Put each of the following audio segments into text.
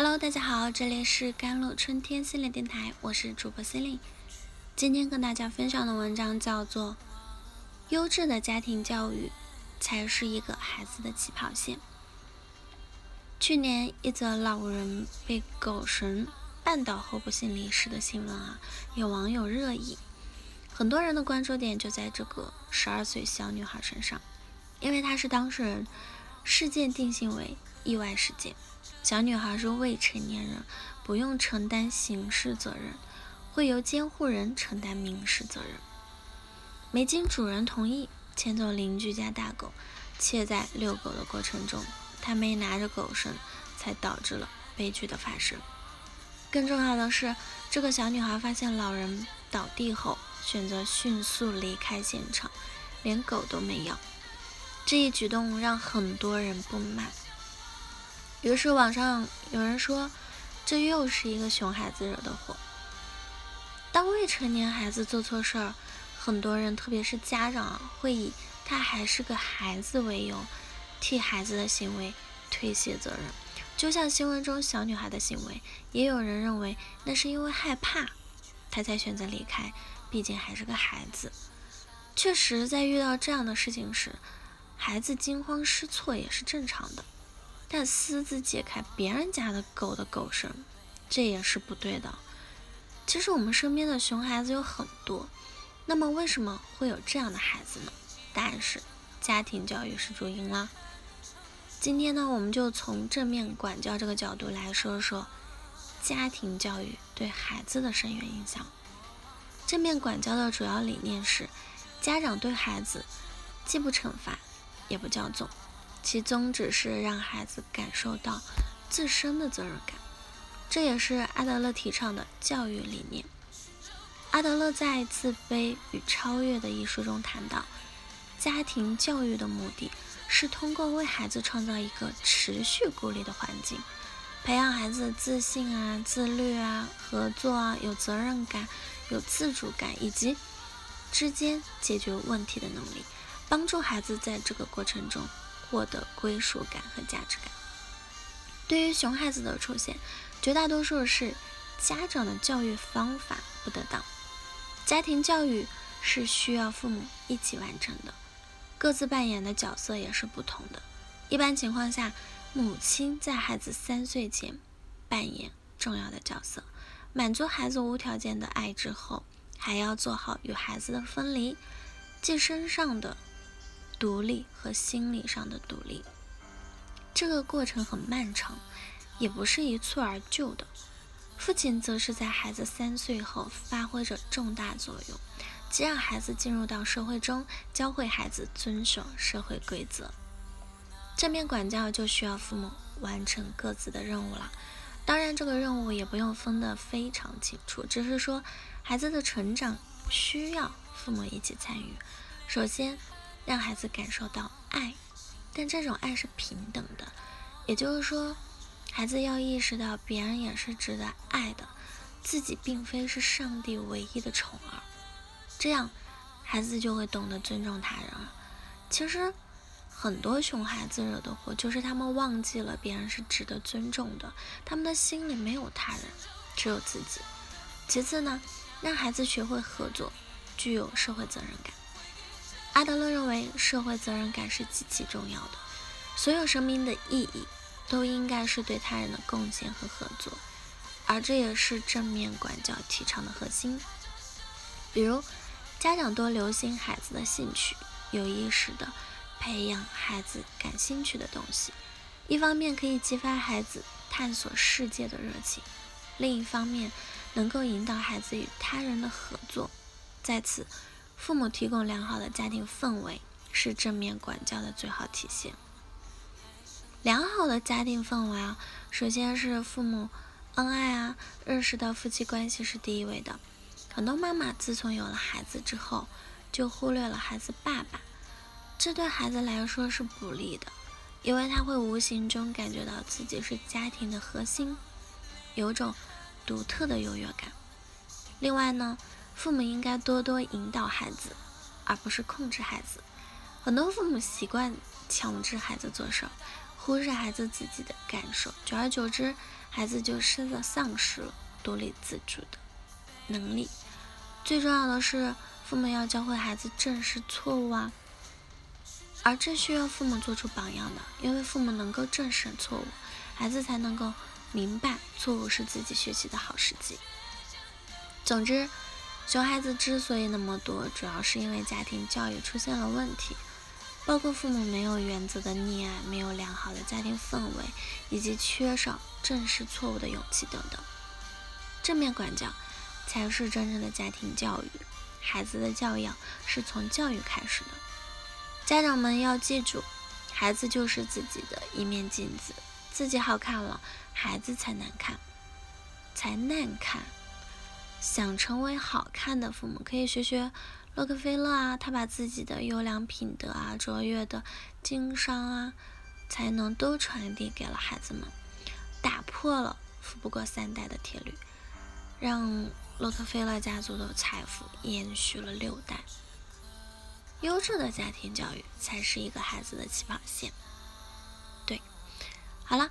Hello，大家好，这里是甘露春天心理电台，我是主播心灵。今天跟大家分享的文章叫做《优质的家庭教育才是一个孩子的起跑线》。去年一则老人被狗绳绊倒后不幸离世的新闻啊，有网友热议，很多人的关注点就在这个十二岁小女孩身上，因为她是当事人，事件定性为意外事件。小女孩是未成年人，不用承担刑事责任，会由监护人承担民事责任。没经主人同意牵走邻居家大狗，且在遛狗的过程中，他没拿着狗绳，才导致了悲剧的发生。更重要的是，这个小女孩发现老人倒地后，选择迅速离开现场，连狗都没要。这一举动让很多人不满。于是网上有人说，这又是一个熊孩子惹的祸。当未成年孩子做错事儿，很多人，特别是家长，会以他还是个孩子为由，替孩子的行为推卸责任。就像新闻中小女孩的行为，也有人认为那是因为害怕，他才选择离开，毕竟还是个孩子。确实，在遇到这样的事情时，孩子惊慌失措也是正常的。但私自解开别人家的狗的狗绳，这也是不对的。其实我们身边的熊孩子有很多，那么为什么会有这样的孩子呢？答案是家庭教育是主因啦。今天呢，我们就从正面管教这个角度来说说家庭教育对孩子的深远影响。正面管教的主要理念是，家长对孩子既不惩罚，也不骄纵。其宗旨是让孩子感受到自身的责任感，这也是阿德勒提倡的教育理念。阿德勒在《自卑与超越》的一书中谈到，家庭教育的目的是通过为孩子创造一个持续鼓励的环境，培养孩子自信啊、自律啊、合作啊、有责任感、有自主感以及之间解决问题的能力，帮助孩子在这个过程中。获得归属感和价值感。对于熊孩子的出现，绝大多数是家长的教育方法不得当。家庭教育是需要父母一起完成的，各自扮演的角色也是不同的。一般情况下，母亲在孩子三岁前扮演重要的角色，满足孩子无条件的爱之后，还要做好与孩子的分离，即身上的。独立和心理上的独立，这个过程很漫长，也不是一蹴而就的。父亲则是在孩子三岁后发挥着重大作用，即让孩子进入到社会中，教会孩子遵守社会规则。正面管教就需要父母完成各自的任务了。当然，这个任务也不用分得非常清楚，只是说孩子的成长需要父母一起参与。首先。让孩子感受到爱，但这种爱是平等的，也就是说，孩子要意识到别人也是值得爱的，自己并非是上帝唯一的宠儿，这样孩子就会懂得尊重他人了。其实，很多熊孩子惹的祸就是他们忘记了别人是值得尊重的，他们的心里没有他人，只有自己。其次呢，让孩子学会合作，具有社会责任感。阿德勒认为，社会责任感是极其重要的。所有生命的意义都应该是对他人的贡献和合作，而这也是正面管教提倡的核心。比如，家长多留心孩子的兴趣，有意识的培养孩子感兴趣的东西，一方面可以激发孩子探索世界的热情，另一方面能够引导孩子与他人的合作。在此。父母提供良好的家庭氛围是正面管教的最好体现。良好的家庭氛围啊，首先是父母恩爱啊，认识到夫妻关系是第一位的。很多妈妈自从有了孩子之后，就忽略了孩子爸爸，这对孩子来说是不利的，因为他会无形中感觉到自己是家庭的核心，有种独特的优越感。另外呢。父母应该多多引导孩子，而不是控制孩子。很多父母习惯强制孩子做事，忽视孩子自己的感受，久而久之，孩子就失了丧失了独立自主的能力。最重要的是，父母要教会孩子正视错误啊，而这需要父母做出榜样的，因为父母能够正视错误，孩子才能够明白错误是自己学习的好时机。总之。熊孩子之所以那么多，主要是因为家庭教育出现了问题，包括父母没有原则的溺爱、没有良好的家庭氛围，以及缺少正视错误的勇气等等。正面管教才是真正的家庭教育，孩子的教养是从教育开始的。家长们要记住，孩子就是自己的一面镜子，自己好看了，孩子才难看，才难看。想成为好看的父母，可以学学洛克菲勒啊，他把自己的优良品德啊、卓越的经商啊、才能都传递给了孩子们，打破了富不过三代的铁律，让洛克菲勒家族的财富延续了六代。优质的家庭教育才是一个孩子的起跑线。对，好了，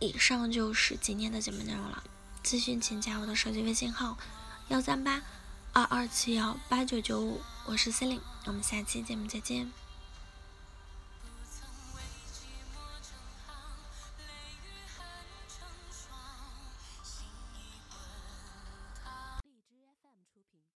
以上就是今天的节目内容了。咨询请加我的手机微信号。幺三八二二七幺八九九五，我是 c e l i n e 我们下期节目再见。